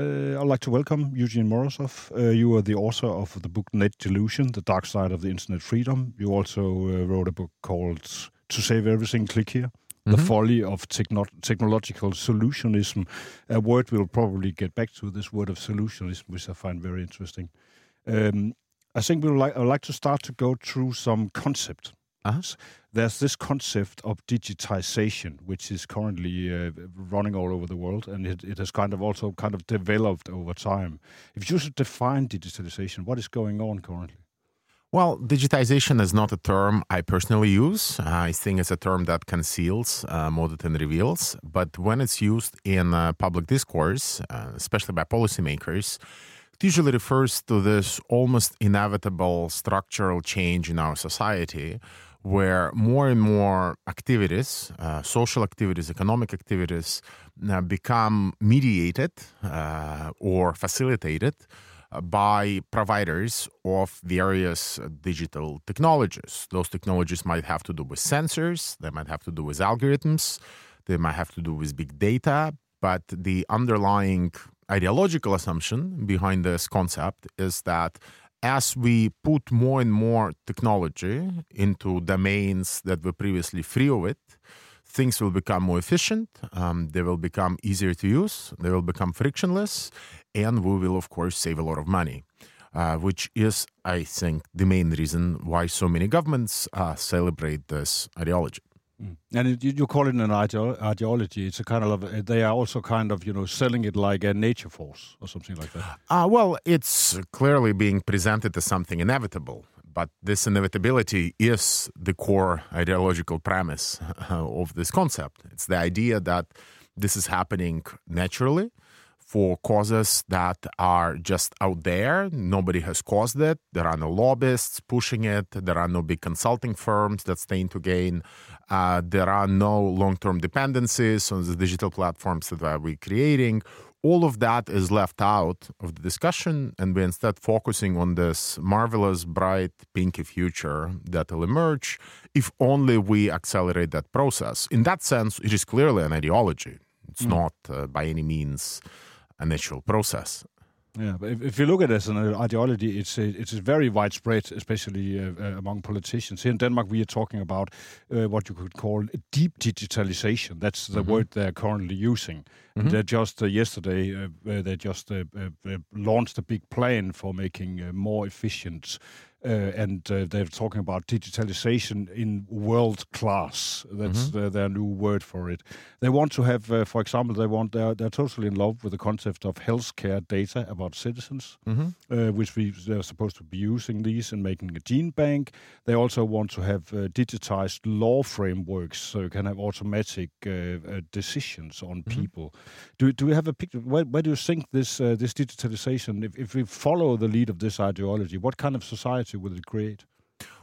Uh, I'd like to welcome Eugene Morozov. Uh, you are the author of the book Net Delusion, The Dark Side of the Internet Freedom. You also uh, wrote a book called To Save Everything, Click Here. The Mhm. folly of techno- technological solutionism, a word we'll probably get back to. This word of solutionism, which I find very interesting. Um, I think we'd like, I'd like to start to go through some concepts. Uh-huh. There's this concept of digitization, which is currently uh, running all over the world, and it, it has kind of also kind of developed over time. If you should define digitalization, what is going on currently? Well, digitization is not a term I personally use. I think it's a term that conceals uh, more than reveals. But when it's used in uh, public discourse, uh, especially by policymakers, it usually refers to this almost inevitable structural change in our society where more and more activities, uh, social activities, economic activities, uh, become mediated uh, or facilitated uh, by providers of various digital technologies. Those technologies might have to do with sensors, they might have to do with algorithms, they might have to do with big data, but the underlying ideological assumption behind this concept is that as we put more and more technology into domains that were previously free of it, things will become more efficient, um, they will become easier to use, they will become frictionless, and we will, of course, save a lot of money. Uh, which is, I think, the main reason why so many governments uh, celebrate this ideology. And it, you, call it an ideo- ideology. It's a kind of uh, they are also kind of you know selling it like a nature force or something like that. Uh, well, it's clearly being presented as something inevitable, but this inevitability is the core ideological premise of this concept. It's the idea that this is happening naturally for causes that are just out there. Nobody has caused it. There are no lobbyists pushing it. There are no big consulting firms that stand to gain. Uh, there are no long term dependencies on the digital platforms that we're creating. All of that is left out of the discussion, and we're instead focusing on this marvelous, bright, pinky future that will emerge if only we accelerate that process. In that sense, it is clearly an ideology. It's not uh, by any means a natural process. Yeah, but if, if you look at it as an ideology, it's a, it's very widespread, especially uh, uh, among politicians. Here in Denmark, we are talking about uh, what you could call deep digitalization. That's the word they're currently using. They just uh, yesterday uh, uh, they just uh, uh, uh, launched a big plan for making uh, more efficient. Uh, and uh, they're talking about digitalization in world class. That's uh, their new word for it. They want to have, uh, for example, they want they're, they're totally in love with the concept of healthcare data about citizens, uh, which we they're supposed to be using these and making a gene bank. They also want to have uh, digitized law frameworks so you can have automatic uh, uh, decisions on people. Do do we have a picture? Where, where do you think this uh, this digitalization, if, if we follow the lead of this ideology, what kind of society will it create?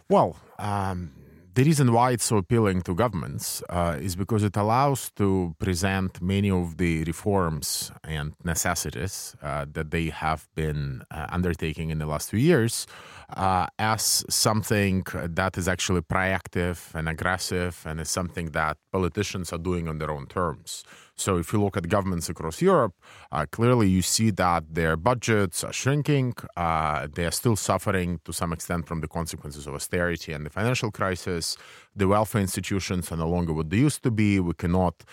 Well, um, the reason why it's so appealing to governments uh, is because it allows to present many of the reforms and necessities uh, that they have been uh, undertaking in the last few years uh, as something that is actually proactive and aggressive and is something that politicians are doing on their own terms. So if you look at governments across Europe, uh, clearly you see that their budgets are shrinking. Uh, they are still suffering to some extent from the consequences of austerity and the financial crisis. The welfare institutions are no longer what they used to be. We cannot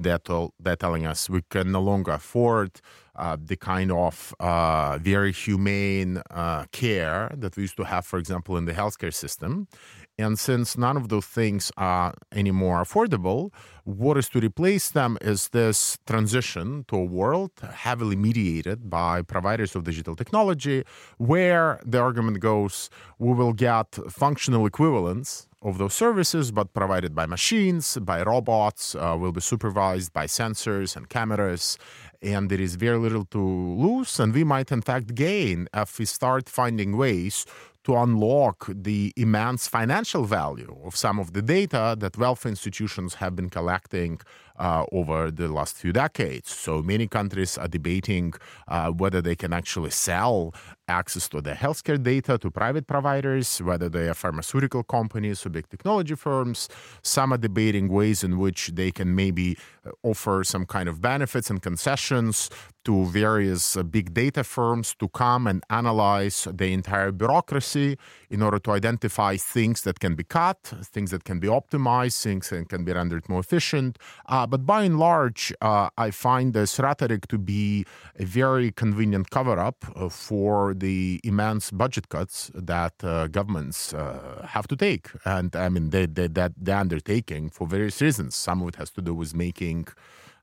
they're, they're telling us we can no longer afford uh, the kind of uh, very humane uh, care that we used to have, for example, in the healthcare system. And since none of those things are any more affordable, what is to replace them is this transition to a world heavily mediated by providers of digital technology, where the argument goes we will get functional equivalents of those services, but provided by machines, by robots, uh, will be supervised by sensors and cameras. And there is very little to lose. And we might, in fact, gain if we start finding ways to unlock the immense financial value of some of the data that wealth institutions have been collecting uh, over the last few decades. So many countries are debating uh, whether they can actually sell access to their healthcare data to private providers, whether they are pharmaceutical companies or big technology firms. Some are debating ways in which they can maybe uh, offer some kind of benefits and concessions to various uh, big data firms to come and analyze the entire bureaucracy in order to identify things that can be cut, things that can be optimized, things that can be rendered more efficient. Uh, but by and large, uh, I find this rhetoric to be a very convenient cover up uh, for the immense budget cuts that uh, governments uh, have to take. And I mean, they, they, that they're undertaking for various reasons. Some of it has to do with making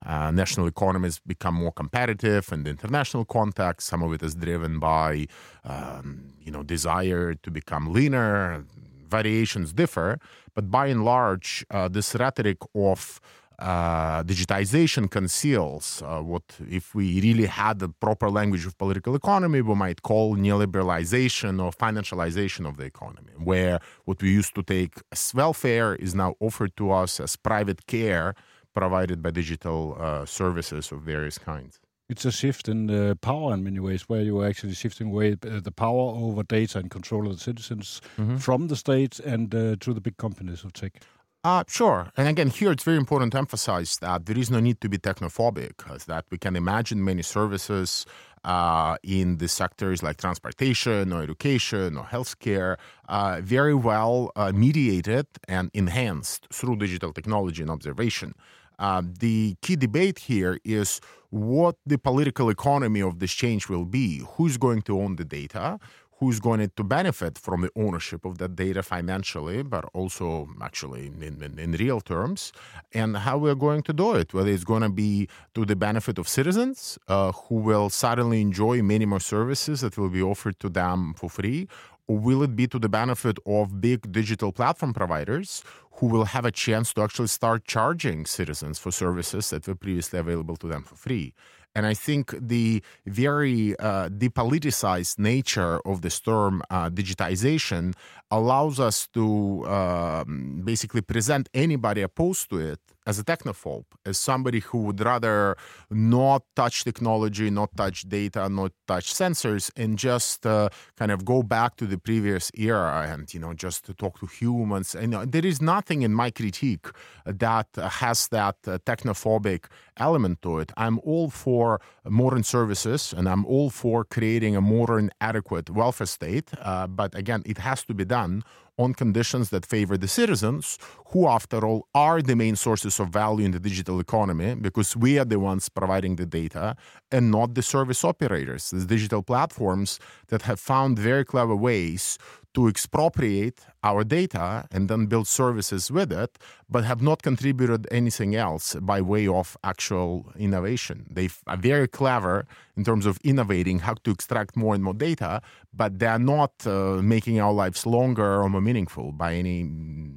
uh, national economies become more competitive in the international context. Some of it is driven by, um, you know, desire to become leaner. Variations differ, but by and large, uh, this rhetoric of uh, digitization conceals uh, what, if we really had the proper language of political economy, we might call neoliberalization or financialization of the economy, where what we used to take as welfare is now offered to us as private care provided by digital uh, services of various kinds. It's a shift in the power in many ways, where you are actually shifting away uh, the power over data and control of the citizens mm-hmm. from the state and uh, to the big companies of tech. Uh, sure. And again, here it's very important to emphasize that there is no need to be technophobic, that we can imagine many services uh, in the sectors like transportation or education or healthcare uh, very well uh, mediated and enhanced through digital technology and observation. Uh, the key debate here is what the political economy of this change will be. Who's going to own the data? Who's going to benefit from the ownership of that data financially, but also actually in, in, in real terms, and how we're going to do it? Whether it's going to be to the benefit of citizens uh, who will suddenly enjoy many more services that will be offered to them for free, or will it be to the benefit of big digital platform providers who will have a chance to actually start charging citizens for services that were previously available to them for free? And I think the very uh, depoliticized nature of this term uh, digitization allows us to uh, basically present anybody opposed to it as a technophobe, as somebody who would rather not touch technology, not touch data, not touch sensors, and just uh, kind of go back to the previous era and you know just to talk to humans. And uh, there is nothing in my critique that has that uh, technophobic element to it. I'm all for modern services, and I'm all for creating a modern, adequate welfare state. Uh, but again, it has to be done on conditions that favor the citizens, who, after all, are the main sources of value in the digital economy because we are the ones providing the data and not the service operators, the digital platforms that have found very clever ways to expropriate our data and then build services with it, but have not contributed anything else by way of actual innovation. They are very clever in terms of innovating how to extract more and more data, but they are not uh, making our lives longer or more meaningful by any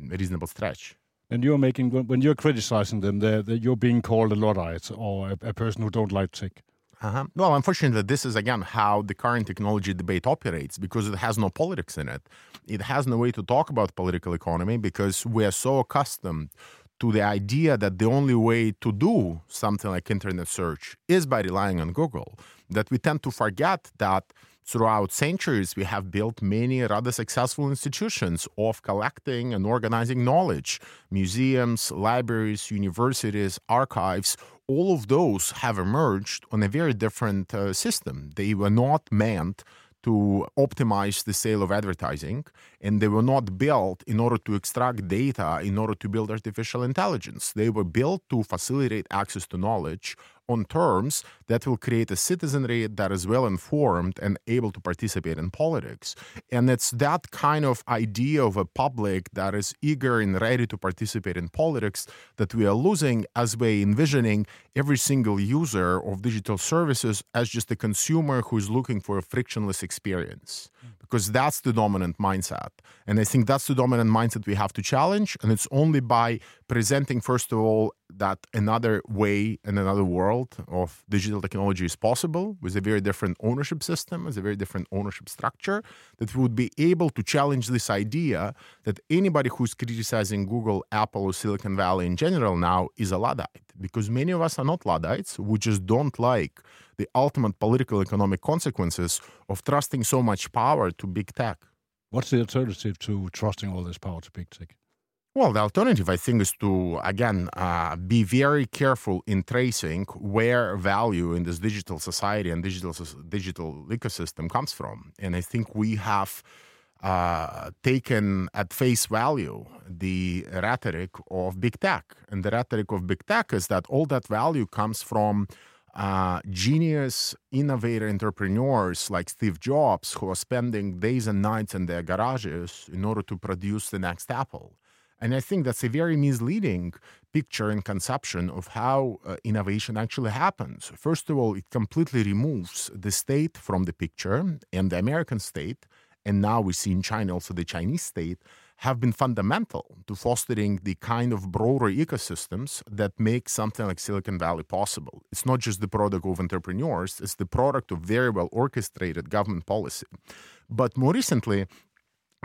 reasonable stretch. And you're making when you're criticizing them, they're, they're, you're being called a luddite or a, a person who don't like tech. Uh-huh. Well, unfortunately, this is again how the current technology debate operates because it has no politics in it. It has no way to talk about political economy because we are so accustomed to the idea that the only way to do something like internet search is by relying on Google that we tend to forget that throughout centuries we have built many rather successful institutions of collecting and organizing knowledge museums libraries universities archives all of those have emerged on a very different uh, system. They were not meant to optimize the sale of advertising, and they were not built in order to extract data in order to build artificial intelligence. They were built to facilitate access to knowledge on terms that will create a citizenry that is well informed and able to participate in politics. And it's that kind of idea of a public that is eager and ready to participate in politics that we are losing as we're envisioning every single user of digital services as just a consumer who is looking for a frictionless experience mm. because that's the dominant mindset. And I think that's the dominant mindset we have to challenge. And it's only by presenting, first of all, that another way and another world of digital technology is possible with a very different ownership system, with a very different ownership structure, that we would be able to challenge this idea that anybody who's criticizing Google, Apple, or Silicon Valley in general now is a Luddite. Because many of us are not Luddites. We just don't like the ultimate political economic consequences of trusting so much power to big tech. What's the alternative to trusting all this power to big tech? Well, the alternative, I think, is to again uh, be very careful in tracing where value in this digital society and digital digital ecosystem comes from. And I think we have uh, taken at face value the rhetoric of big tech, and the rhetoric of big tech is that all that value comes from uh, genius innovator entrepreneurs like Steve Jobs who are spending days and nights in their garages in order to produce the next Apple. And I think that's a very misleading picture and conception of how uh, innovation actually happens. First of all, it completely removes the state from the picture and the American state. And now we see in China also the Chinese state have been fundamental to fostering the kind of broader ecosystems that make something like Silicon Valley possible. It's not just the product of entrepreneurs, it's the product of very well orchestrated government policy. But more recently,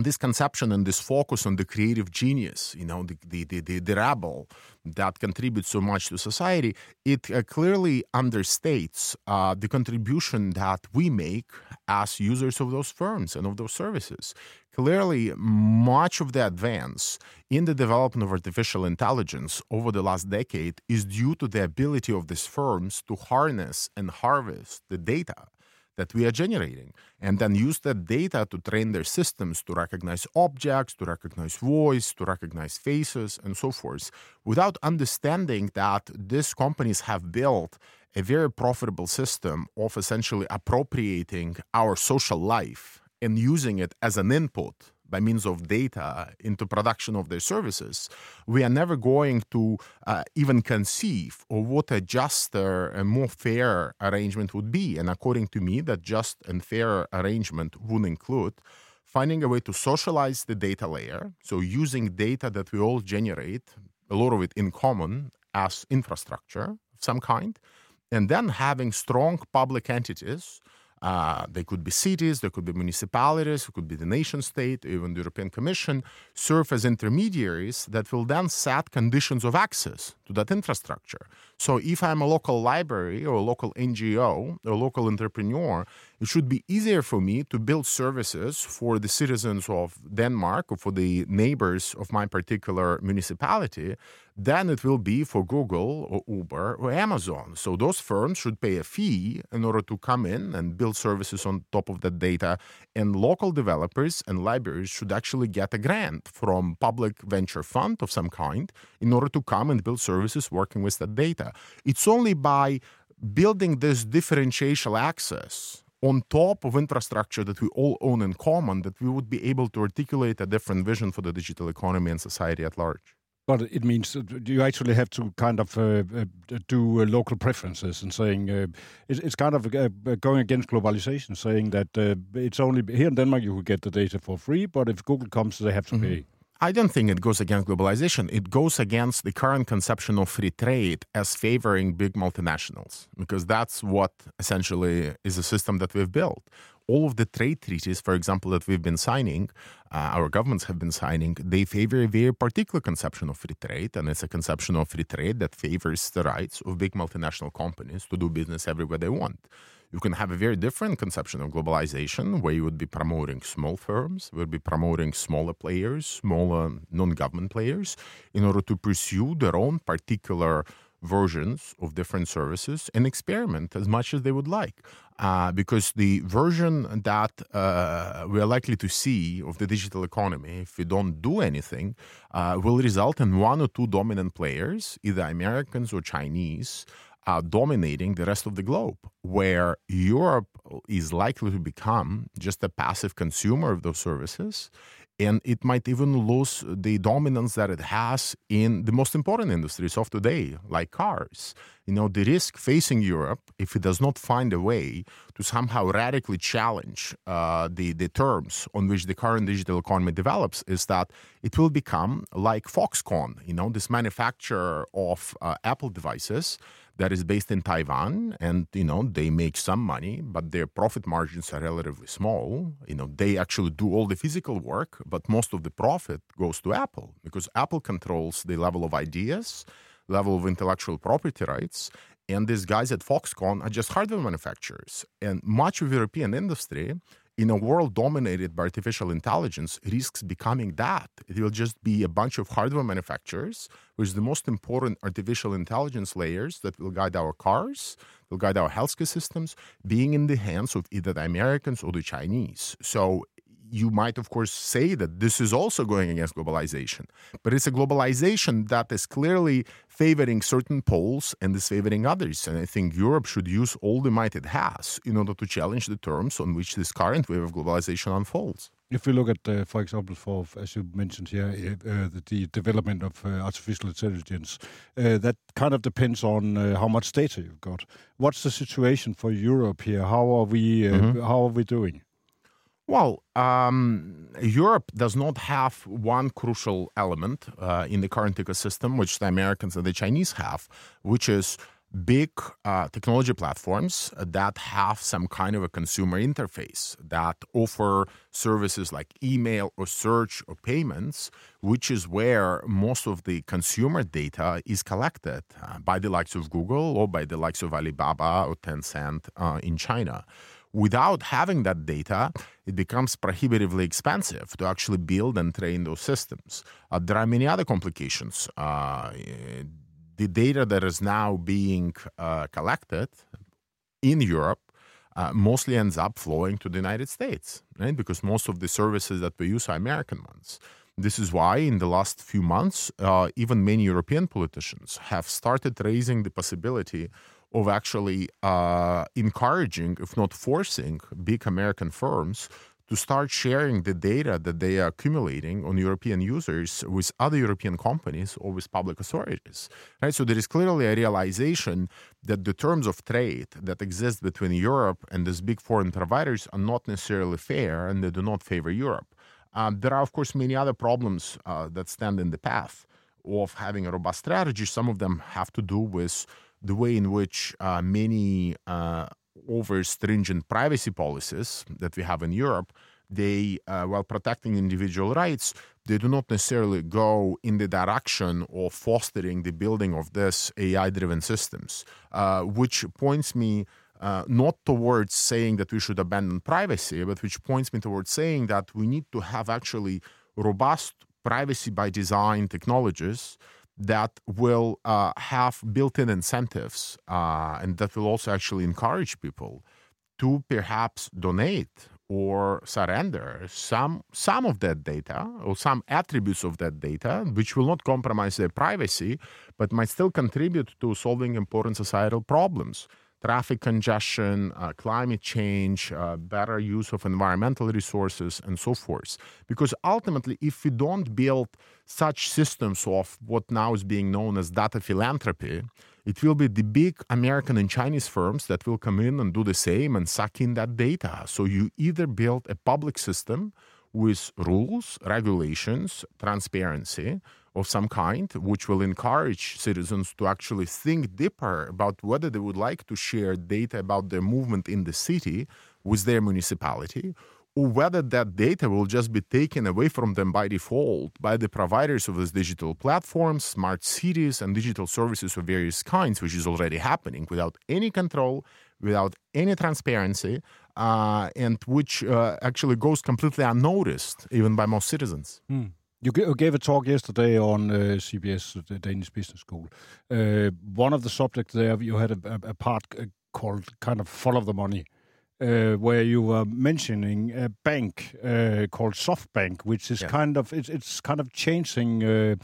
this conception and this focus on the creative genius, you know, the, the, the, the, rabble that contributes so much to society, it uh, clearly understates uh, the contribution that we make as users of those firms and of those services. Clearly, much of the advance in the development of artificial intelligence over the last decade is due to the ability of these firms to harness and harvest the data that we are generating and then use that data to train their systems to recognize objects, to recognize voice, to recognize faces, and so forth, without understanding that these companies have built a very profitable system of essentially appropriating our social life and using it as an input by means of data into production of their services, we are never going to uh, even conceive of what a juster and more fair arrangement would be. And according to me, that just and fair arrangement would include finding a way to socialize the data layer, so using data that we all generate, a lot of it in common as infrastructure of some kind, and then having strong public entities uh, they could be cities, they could be municipalities, it could be the nation state, even the European Commission, serve as intermediaries that will then set conditions of access to that infrastructure. So if I'm a local library or a local NGO or a local entrepreneur, it should be easier for me to build services for the citizens of Denmark or for the neighbors of my particular municipality than it will be for Google or Uber or Amazon. So those firms should pay a fee in order to come in and build services on top of that data. And local developers and libraries should actually get a grant from public venture fund of some kind in order to come and build services working with that data. It's only by building this differential access on top of infrastructure that we all own in common that we would be able to articulate a different vision for the digital economy and society at large. But it means you actually have to kind of uh, uh, do uh, local preferences and saying uh, it's, kind of uh, going against globalization, saying that uh, it's only here in Denmark you could get the data for free, but if Google comes, they have to mm -hmm. pay. I don't think it goes against globalization. It goes against the current conception of free trade as favoring big multinationals, because that's what essentially is a system that we've built. All of the trade treaties, for example, that we've been signing, uh, our governments have been signing, they favor a very particular conception of free trade, and it's a conception of free trade that favors the rights of big multinational companies to do business everywhere they want. You can have a very different conception of globalization where you would be promoting small firms, would be promoting smaller players, smaller non-government players in order to pursue their own particular versions of different services and experiment as much as they would like. Uh, because the version that uh, we are likely to see of the digital economy, if we don't do anything, uh, will result in one or two dominant players, either Americans or Chinese, uh, dominating the rest of the globe, where Europe is likely to become just a passive consumer of those services. And it might even lose the dominance that it has in the most important industries of today, like cars. You know, the risk facing Europe, if it does not find a way to somehow radically challenge uh, the, the terms on which the current digital economy develops, is that it will become like Foxconn, you know, this manufacturer of uh, Apple devices that is based in Taiwan, and you know they make some money, but their profit margins are relatively small. You know they actually do all the physical work, but most of the profit goes to Apple because Apple controls the level of ideas, level of intellectual property rights, and these guys at Foxconn are just hardware manufacturers. And much of European industry in a world dominated by artificial intelligence risks becoming that. It will just be a bunch of hardware manufacturers, which the most important artificial intelligence layers that will guide our cars, will guide our healthcare systems, being in the hands of either the Americans or the Chinese. So you might, of course, say that this is also going against globalization, but it's a globalization that is clearly favoring certain poles and disfavoring others. And I think Europe should use all the might it has in order to challenge the terms on which this current wave of globalization unfolds. If we look at, uh, for example, for as you mentioned here, uh, uh the, the, development of uh, artificial intelligence, uh, that kind of depends on uh, how much data you've got. What's the situation for Europe here? How are we? Mm-hmm. How are we doing? Well, um, Europe does not have one crucial element uh, in the current ecosystem, which the Americans and the Chinese have, which is big uh, technology platforms that have some kind of a consumer interface that offer services like email or search or payments, which is where most of the consumer data is collected uh, by the likes of Google or by the likes of Alibaba or Tencent uh, in China without having that data, it becomes prohibitively expensive to actually build and train those systems. Uh, there are many other complications. Uh, the data that is now being uh, collected in Europe uh, mostly ends up flowing to the United States, right? Because most of the services that we use are American ones. This is why, in the last few months, uh, even many European politicians have started raising the possibility of actually uh, encouraging, if not forcing, big American firms to start sharing the data that they are accumulating on European users with other European companies or with public authorities. Right? So there is clearly a realization that the terms of trade that exist between Europe and these big foreign providers are not necessarily fair and they do not favor Europe. Um, there are, of course, many other problems uh, that stand in the path of having a robust strategy. Some of them have to do with the way in which uh, many uh, over stringent privacy policies that we have in Europe, they, uh, while protecting individual rights, they do not necessarily go in the direction of fostering the building of this AI driven systems, uh, which points me uh, not towards saying that we should abandon privacy, but which points me towards saying that we need to have actually robust privacy by design technologies that will uh, have built-in incentives uh, and that will also actually encourage people to perhaps donate or surrender some some of that data or some attributes of that data which will not compromise their privacy but might still contribute to solving important societal problems traffic congestion, uh, climate change, uh, better use of environmental resources, and so forth. Because ultimately, if we don't build such systems of what now is being known as data philanthropy, it will be the big American and Chinese firms that will come in and do the same and suck in that data. So you either build a public system with rules, regulations, transparency, of some kind, which will encourage citizens to actually think deeper about whether they would like to share data about their movement in the city with their municipality, or whether that data will just be taken away from them by default by the providers of these digital platforms, smart cities, and digital services of various kinds, which is already happening without any control, without any transparency, uh, and which uh, actually goes completely unnoticed even by most citizens. Mm. You gave a talk yesterday on uh, CBS, the Danish Business School. Uh, one of the subjects there, you had a, a part uh, called kind of follow the money. Uh, where you were mentioning a bank uh, called SoftBank, which is yeah. kind of it's, it's kind of changing uh,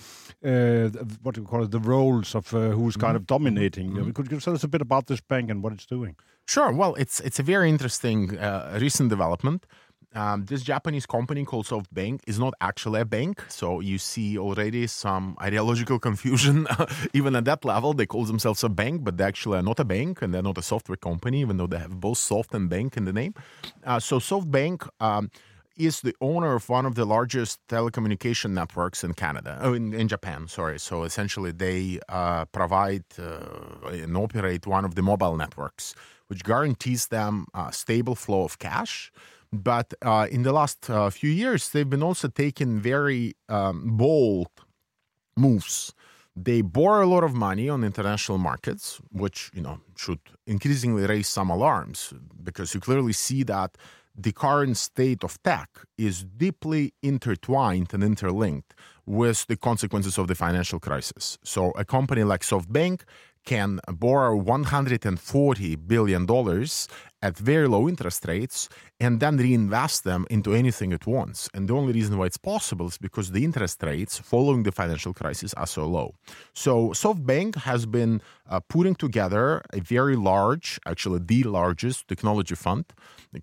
uh what do you call it the roles of uh, who's kind mm -hmm. of dominating. Mm -hmm. Could you tell us a bit about this bank and what it's doing? Sure. Well, it's it's a very interesting uh, recent development. Um, this Japanese company called SoftBank is not actually a bank. So you see already some ideological confusion, even at that level. They call themselves a bank, but they actually are not a bank and they're not a software company, even though they have both soft and bank in the name. Uh, so SoftBank. Um, is the owner of one of the largest telecommunication networks in Canada, oh, in, in Japan, sorry. So essentially, they uh, provide uh, and operate one of the mobile networks, which guarantees them a stable flow of cash. But uh, in the last uh, few years, they've been also taking very um, bold moves. They borrow a lot of money on international markets, which you know should increasingly raise some alarms because you clearly see that the current state of tech is deeply intertwined and interlinked with the consequences of the financial crisis. So, a company like SoftBank can borrow $140 billion at very low interest rates and then reinvest them into anything it wants. And the only reason why it's possible is because the interest rates following the financial crisis are so low. So SoftBank has been uh, putting together a very large, actually the largest technology fund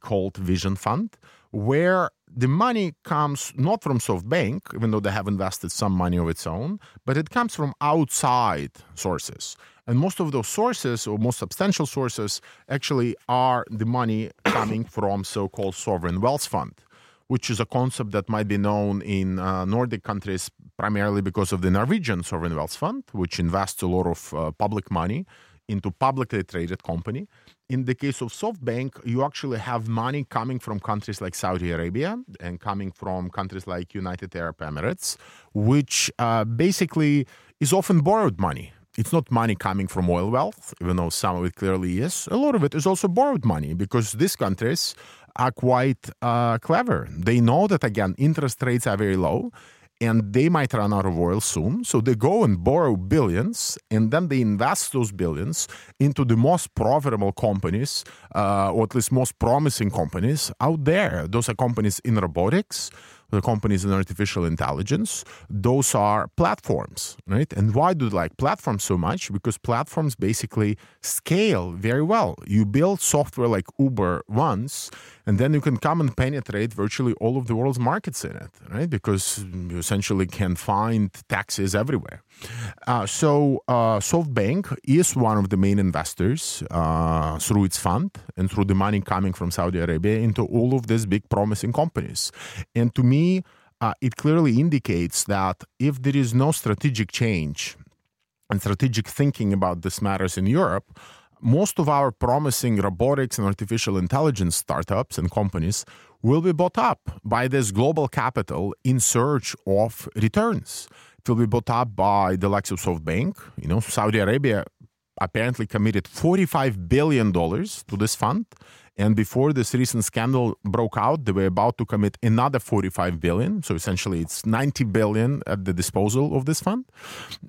called Vision Fund, where the money comes not from SoftBank, even though they have invested some money of its own, but it comes from outside sources. And most of those sources, or most substantial sources, actually are the money coming from so called sovereign wealth fund, which is a concept that might be known in uh, Nordic countries primarily because of the Norwegian sovereign wealth fund, which invests a lot of uh, public money into publicly traded company. In the case of SoftBank, you actually have money coming from countries like Saudi Arabia and coming from countries like United Arab Emirates, which uh, basically is often borrowed money it's not money coming from oil wealth, even though some of it clearly is. A lot of it is also borrowed money because these countries are quite uh, clever. They know that, again, interest rates are very low and they might run out of oil soon. So they go and borrow billions and then they invest those billions into the most profitable companies, uh, or at least most promising companies out there. Those are companies in robotics the companies in artificial intelligence, those are platforms, right? And why do they like platforms so much? Because platforms basically scale very well. You build software like Uber once, and then you can come and penetrate virtually all of the world's markets in it, right? Because you essentially can find taxis everywhere. Uh, so uh, SoftBank is one of the main investors uh, through its fund and through the money coming from Saudi Arabia into all of these big promising companies. And to me, uh, it clearly indicates that if there is no strategic change and strategic thinking about these matters in Europe, most of our promising robotics and artificial intelligence startups and companies will be bought up by this global capital in search of returns. It will be bought up by the likes of SoftBank. You know, Saudi Arabia apparently committed $45 billion to this fund. And before this recent scandal broke out, they were about to commit another 45 billion. So essentially, it's 90 billion at the disposal of this fund.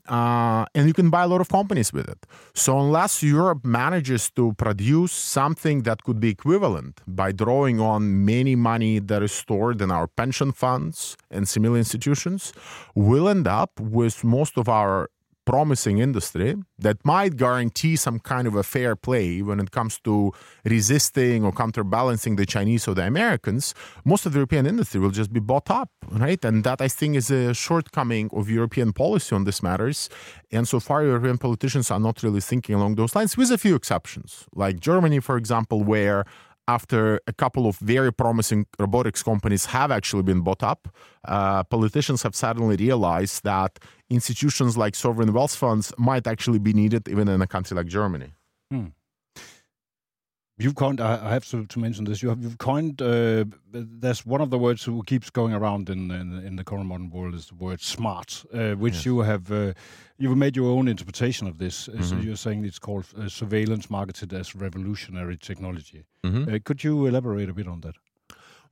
Uh, and you can buy a lot of companies with it. So unless Europe manages to produce something that could be equivalent by drawing on many money that is stored in our pension funds and similar institutions, we'll end up with most of our promising industry that might guarantee some kind of a fair play when it comes to resisting or counterbalancing the Chinese or the Americans, most of the European industry will just be bought up, right? And that I think is a shortcoming of European policy on these matters. And so far, European politicians are not really thinking along those lines, with a few exceptions, like Germany, for example, where after a couple of very promising robotics companies have actually been bought up, uh, politicians have suddenly realized that institutions like sovereign wealth funds might actually be needed even in a country like Germany. Hmm. You've coined, I have to, to mention this, you have, you've coined, uh, there's one of the words who keeps going around in, in, in the current modern world is the word smart, uh, which yes. you have, uh, you've made your own interpretation of this. Mm -hmm. So mm-hmm. you're saying it's called uh, surveillance marketed as revolutionary technology. Mm -hmm. could you elaborate a bit on that?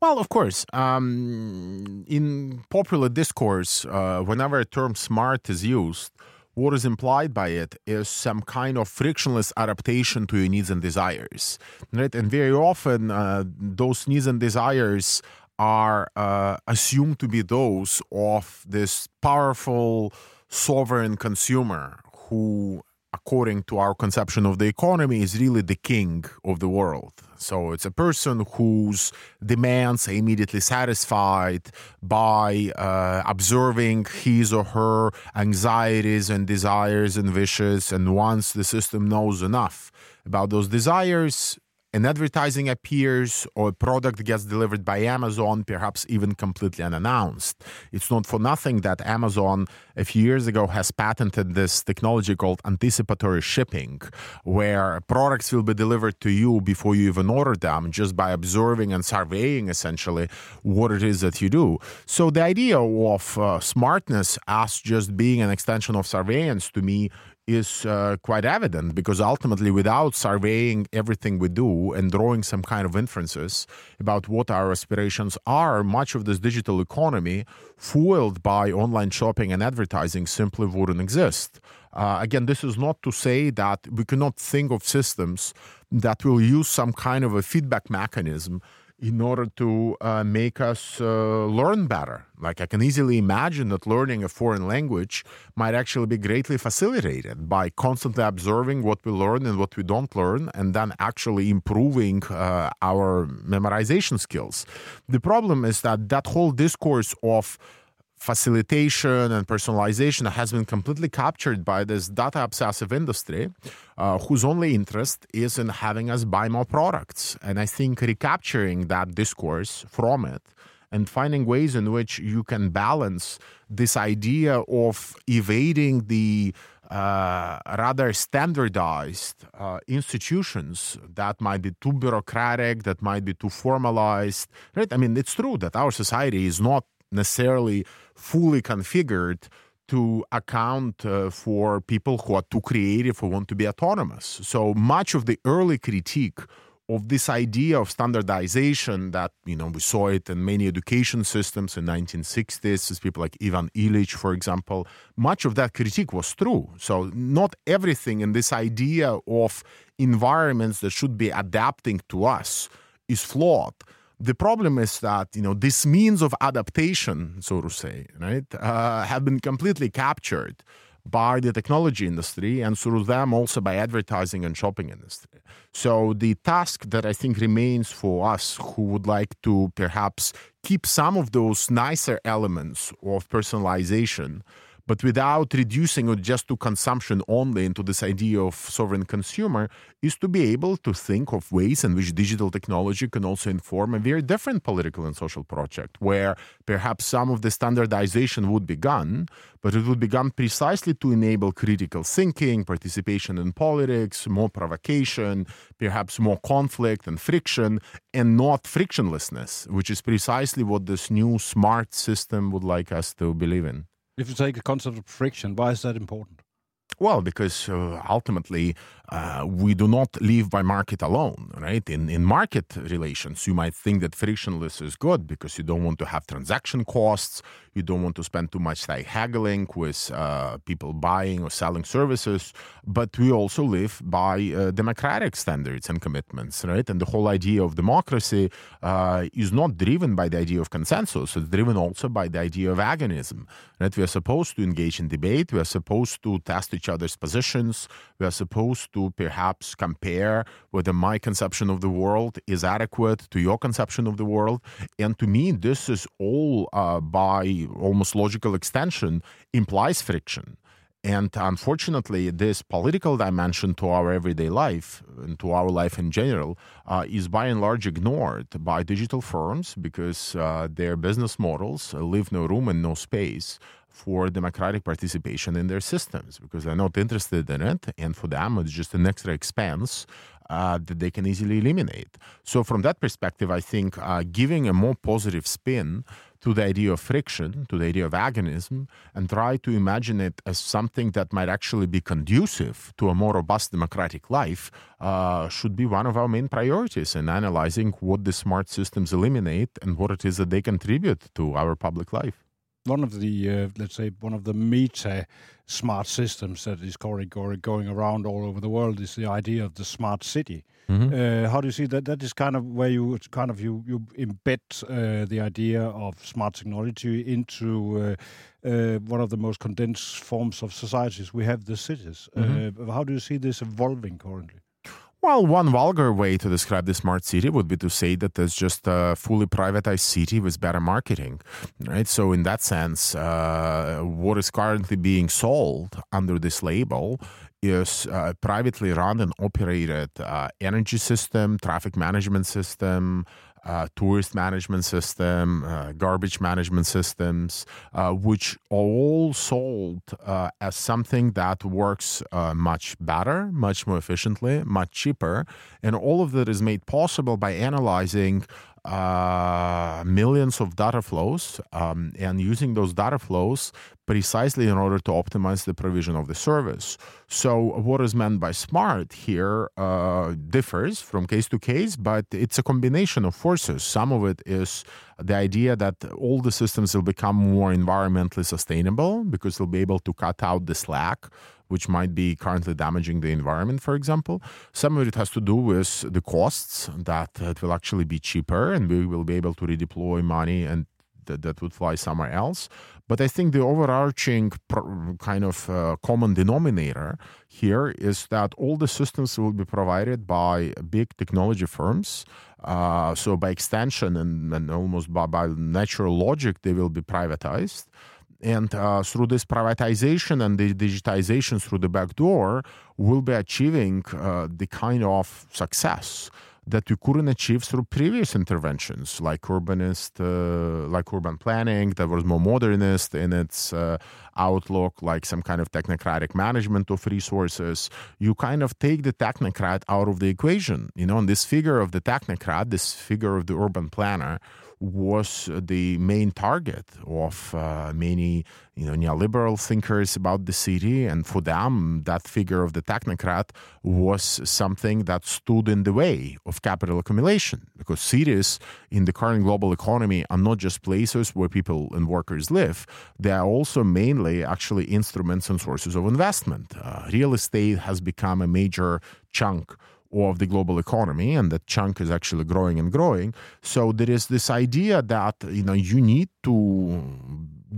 Well, of course. Um, in popular discourse, uh, whenever a term smart is used, what is implied by it is some kind of frictionless adaptation to your needs and desires right and very often uh, those needs and desires are uh, assumed to be those of this powerful sovereign consumer who according to our conception of the economy, is really the king of the world. So it's a person whose demands are immediately satisfied by uh, observing his or her anxieties and desires and wishes. And once the system knows enough about those desires, an advertising appears or a product gets delivered by Amazon, perhaps even completely unannounced. It's not for nothing that Amazon a few years ago has patented this technology called anticipatory shipping, where products will be delivered to you before you even order them, just by observing and surveying essentially what it is that you do. So the idea of uh, smartness as just being an extension of surveillance to me is uh, quite evident because ultimately, without surveying everything we do and drawing some kind of inferences about what our aspirations are, much of this digital economy, fueled by online shopping and advertising, simply wouldn't exist. Uh, again, this is not to say that we cannot think of systems that will use some kind of a feedback mechanism in order to uh, make us uh, learn better. Like I can easily imagine that learning a foreign language might actually be greatly facilitated by constantly observing what we learn and what we don't learn, and then actually improving uh, our memorization skills. The problem is that that whole discourse of facilitation and personalization has been completely captured by this data obsessive industry uh, whose only interest is in having us buy more products. And I think recapturing that discourse from it and finding ways in which you can balance this idea of evading the uh, rather standardized uh, institutions that might be too bureaucratic, that might be too formalized, right? I mean, it's true that our society is not necessarily fully configured to account uh, for people who are too creative who want to be autonomous. So much of the early critique of this idea of standardization that you know we saw it in many education systems in 1960s as people like Ivan Illich for example much of that critique was true so not everything in this idea of environments that should be adapting to us is flawed the problem is that you know this means of adaptation, so to say, right, uh, have been completely captured by the technology industry and through them also by advertising and shopping industry. So the task that I think remains for us who would like to perhaps keep some of those nicer elements of personalization but without reducing it just to consumption only into this idea of sovereign consumer, is to be able to think of ways in which digital technology can also inform a very different political and social project, where perhaps some of the standardization would be gone, but it would be gone precisely to enable critical thinking, participation in politics, more provocation, perhaps more conflict and friction, and not frictionlessness, which is precisely what this new smart system would like us to believe in. If you take the concept of friction, why is that important? Well, because uh, ultimately uh, we do not live by market alone, right? In in market relations, you might think that frictionless is good because you don't want to have transaction costs, you don't want to spend too much time haggling with uh, people buying or selling services. But we also live by uh, democratic standards and commitments, right? And the whole idea of democracy uh, is not driven by the idea of consensus; it's driven also by the idea of agonism, right? We are supposed to engage in debate. We are supposed to test each other's positions. We are supposed to to perhaps compare whether my conception of the world is adequate to your conception of the world. And to me, this is all uh, by almost logical extension implies friction. And unfortunately, this political dimension to our everyday life and to our life in general uh, is by and large ignored by digital firms because uh, their business models leave no room and no space for democratic participation in their systems because they're not interested in it. And for them, it's just an extra expense uh, that they can easily eliminate. So, from that perspective, I think uh, giving a more positive spin to the idea of friction, to the idea of agonism, and try to imagine it as something that might actually be conducive to a more robust democratic life uh, should be one of our main priorities in analyzing what the smart systems eliminate and what it is that they contribute to our public life. One of the uh, let's say one of the meta smart systems that is going going around all over the world is the idea of the smart city. Mm-hmm. Uh, how do you see that? That is kind of where you kind of you you embed uh, the idea of smart technology into uh, uh one of the most condensed forms of societies we have, the cities. Mm-hmm. Uh, how do you see this evolving currently? Well, one vulgar way to describe the smart city would be to say that there's just a fully privatized city with better marketing, right? So, in that sense, uh, what is currently being sold under this label is a privately run and operated uh, energy system, traffic management system, uh, tourist management system, uh, garbage management systems, uh, which are all sold uh, as something that works uh, much better, much more efficiently, much cheaper. And all of that is made possible by analyzing uh, millions of data flows um, and using those data flows precisely in order to optimize the provision of the service. So, what is meant by smart here uh, differs from case to case, but it's a combination of forces. Some of it is the idea that all the systems will become more environmentally sustainable because they'll be able to cut out the slack which might be currently damaging the environment, for example. Some of it has to do with the costs that it will actually be cheaper and we will be able to redeploy money and that, that would fly somewhere else. But I think the overarching kind of uh, common denominator here is that all the systems will be provided by big technology firms. Uh, so by extension and, and almost by, by natural logic, they will be privatized. And uh, through this privatization and the digitization through the back door, we'll be achieving uh, the kind of success that we couldn't achieve through previous interventions, like urbanist, uh, like urban planning, that was more modernist in its uh, outlook, like some kind of technocratic management of resources. You kind of take the technocrat out of the equation, you know, and this figure of the technocrat, this figure of the urban planner, was the main target of uh, many you know neoliberal thinkers about the city. And for them that figure of the technocrat was something that stood in the way of capital accumulation. Because cities in the current global economy are not just places where people and workers live. They are also mainly actually instruments and sources of investment. Uh, real estate has become a major chunk of the global economy and that chunk is actually growing and growing. So there is this idea that you know you need to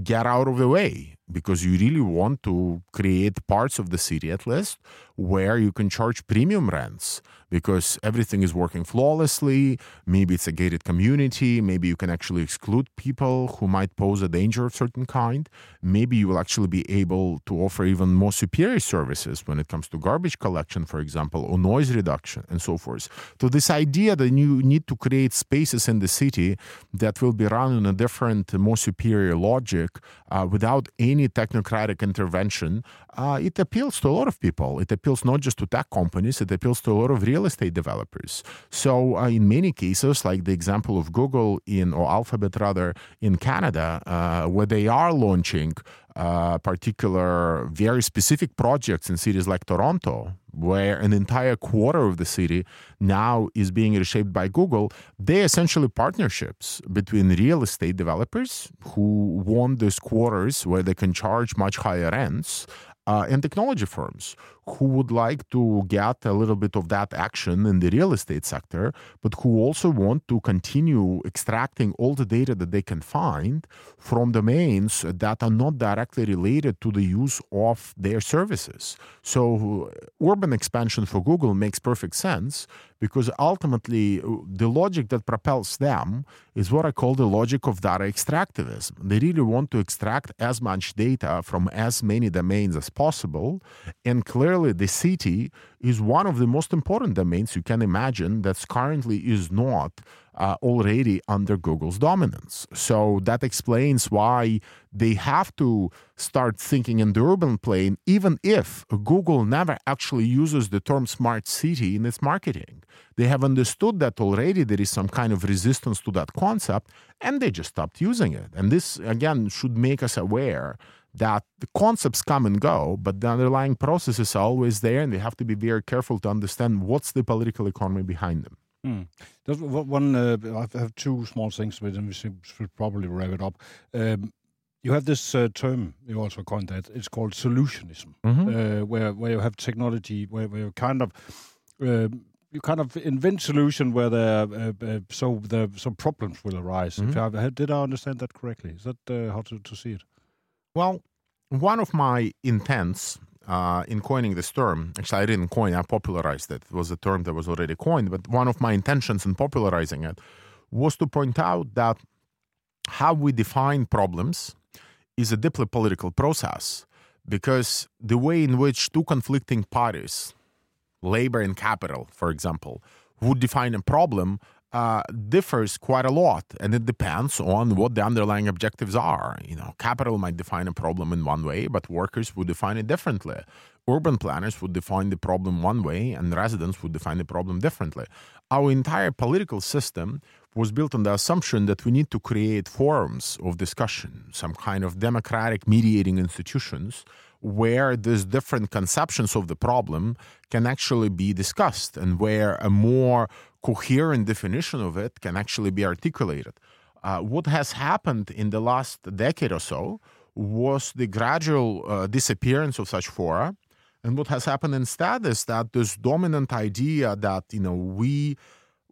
get out of the way because you really want to create parts of the city at least where you can charge premium rents because everything is working flawlessly. Maybe it's a gated community. Maybe you can actually exclude people who might pose a danger of certain kind. Maybe you will actually be able to offer even more superior services when it comes to garbage collection, for example, or noise reduction and so forth. So this idea that you need to create spaces in the city that will be run in a different, more superior logic uh, without any technocratic intervention, uh, it appeals to a lot of people. It appeals not just to tech companies, it appeals to a lot of real estate developers. So, uh, in many cases, like the example of Google in, or Alphabet rather, in Canada, uh, where they are launching uh, particular very specific projects in cities like Toronto, where an entire quarter of the city now is being reshaped by Google, they essentially partnerships between real estate developers who want those quarters where they can charge much higher rents uh, and technology firms who would like to get a little bit of that action in the real estate sector, but who also want to continue extracting all the data that they can find from domains that are not directly related to the use of their services. So, urban expansion for Google makes perfect sense because ultimately uh, the logic that propels them is what I call the logic of data extractivism. They really want to extract as much data from as many domains as possible and clearly clearly the city is one of the most important domains you can imagine that currently is not uh, already under Google's dominance. So that explains why they have to start thinking in the urban plane, even if Google never actually uses the term smart city in its marketing. They have understood that already there is some kind of resistance to that concept, and they just stopped using it. And this, again, should make us aware that the concepts come and go, but the underlying processes are always there, and they have to be very careful to understand what's the political economy behind them. Mm. Just one, uh, I have two small things them. We should probably wrap it up. Um, you have this uh, term you also coined that it's called solutionism, Mhm. uh, where where you have technology where, where you kind of uh, you kind of invent solution where there uh, uh, so the some problems will arise. If Mhm. I, did I understand that correctly? Is that uh, how to, to see it? Well, one of my intents uh, in coining this term, actually, I didn't coin, I popularized it. It was a term that was already coined, but one of my intentions in popularizing it was to point out that how we define problems is a deeply political process because the way in which two conflicting parties, labor and capital, for example, would define a problem uh, differs quite a lot, and it depends on what the underlying objectives are. You know, capital might define a problem in one way, but workers would define it differently. Urban planners would define the problem one way, and residents would define the problem differently. Our entire political system was built on the assumption that we need to create forums of discussion, some kind of democratic mediating institutions where these different conceptions of the problem can actually be discussed and where a more coherent definition of it can actually be articulated. Uh, what has happened in the last decade or so was the gradual uh, disappearance of such fora. And what has happened instead is that this dominant idea that you know we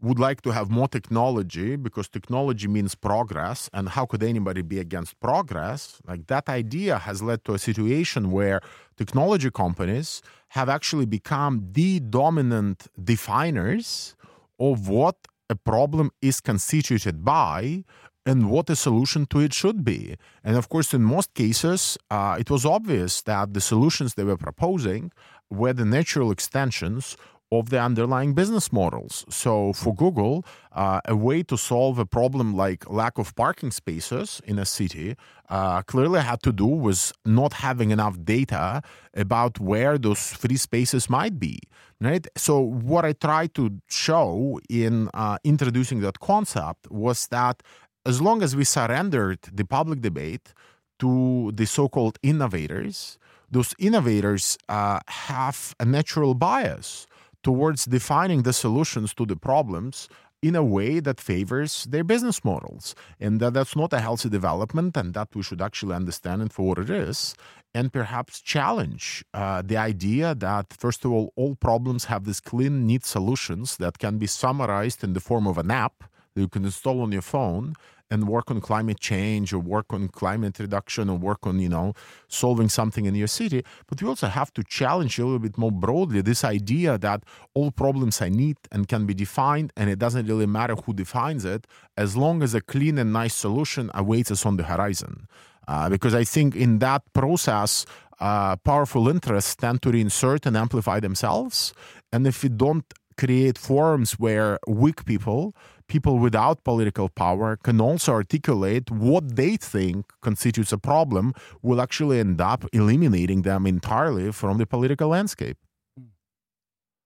would like to have more technology because technology means progress and how could anybody be against progress like that idea has led to a situation where technology companies have actually become the dominant definers of what a problem is constituted by and what a solution to it should be. And of course, in most cases, uh, it was obvious that the solutions they were proposing were the natural extensions of the underlying business models. So, for Google, uh, a way to solve a problem like lack of parking spaces in a city uh, clearly had to do with not having enough data about where those free spaces might be. Right. So, what I tried to show in uh, introducing that concept was that as long as we surrendered the public debate to the so-called innovators, those innovators uh, have a natural bias towards defining the solutions to the problems in a way that favors their business models. And that that's not a healthy development, and that we should actually understand it for what it is, and perhaps challenge uh, the idea that, first of all, all problems have these clean, neat solutions that can be summarized in the form of an app that you can install on your phone and work on climate change or work on climate reduction or work on you know solving something in your city. But we also have to challenge a little bit more broadly this idea that all problems are neat and can be defined and it doesn't really matter who defines it as long as a clean and nice solution awaits us on the horizon. Uh, because i think in that process uh, powerful interests tend to reinsert and amplify themselves. And if we don't create forums where weak people people without political power can also articulate what they think constitutes a problem will actually end up eliminating them entirely from the political landscape.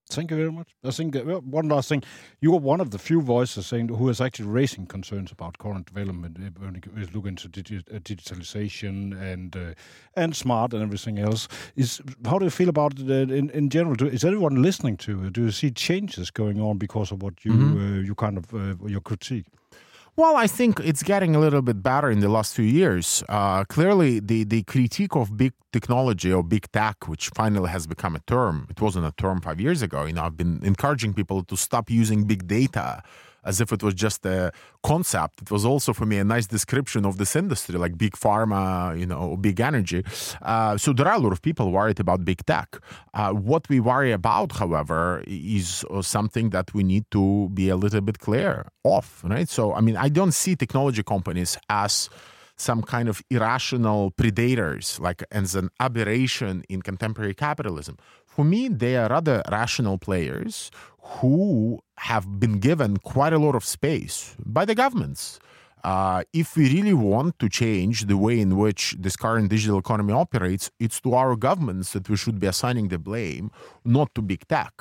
Thank you very much. I think uh, one last thing. You are one of the few voices saying who is actually raising concerns about current development uh, when you look into digi uh, digitalization and uh, and smart and everything else. Is how do you feel about it uh, in in general? Do, is everyone listening to? it? Do you see changes going on because of what you mm -hmm. you kind of your critique? Well, I think it's getting a little bit better in the last few years. Uh, clearly, the, the critique of big technology or big tech, which finally has become a term, it wasn't a term five years ago. You know, I've been encouraging people to stop using big data as if it was just a concept. It was also for me a nice description of this industry, like big pharma, you know, big energy. Uh, so there are a lot of people worried about big tech. Uh, what we worry about, however, is uh, something that we need to be a little bit clear of, right? So, I mean, I don't see technology companies as some kind of irrational predators, like as an aberration in contemporary capitalism. For me, they are rather rational players who have been given quite a lot of space by the governments. Uh, if we really want to change the way in which this current digital economy operates, it's to our governments that we should be assigning the blame, not to big tech.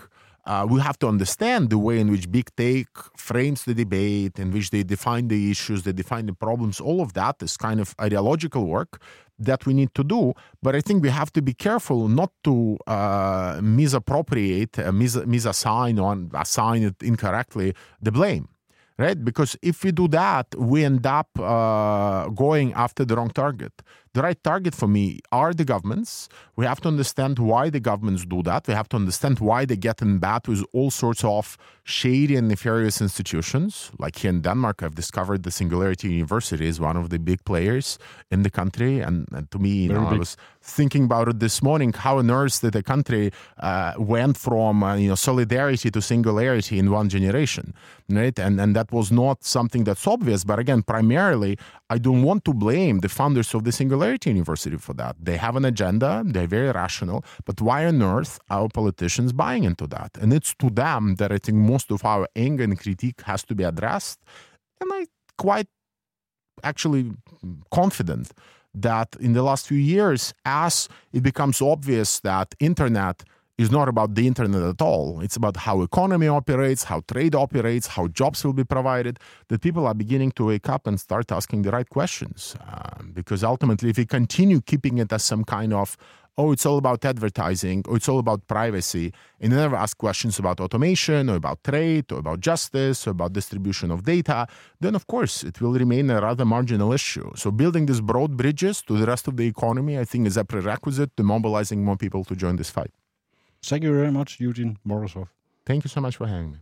Uh, we have to understand the way in which big tech frames the debate, in which they define the issues, they define the problems. All of that is kind of ideological work that we need to do. But I think we have to be careful not to uh, misappropriate, uh, mis- misassign or assign it incorrectly the blame. Right? Because if we do that, we end up uh, going after the wrong target. The right target for me are the governments. We have to understand why the governments do that. We have to understand why they get in bad with all sorts of shady and nefarious institutions. Like here in Denmark, I've discovered the Singularity University is one of the big players in the country. And, and to me, you know, I was thinking about it this morning how on earth did the country uh, went from uh, you know solidarity to singularity in one generation right and and that was not something that's obvious but again primarily i don't want to blame the founders of the singularity university for that. They have an agenda they're very rational but why on earth are politicians buying into that? And it's to them that i think most of our anger and critique has to be addressed. And i quite actually confident that in the last few years, as it becomes obvious that internet is not about the internet at all. It's about how economy operates, how trade operates, how jobs will be provided. That people are beginning to wake up and start asking the right questions. Um, because ultimately, if we continue keeping it as some kind of oh, it's all about advertising, or it's all about privacy, and you never ask questions about automation, or about trade, or about justice, or about distribution of data, then of course it will remain a rather marginal issue. So building these broad bridges to the rest of the economy, I think, is a prerequisite to mobilizing more people to join this fight. Thank you very much, Eugene Morozov. Thank you so much for having me.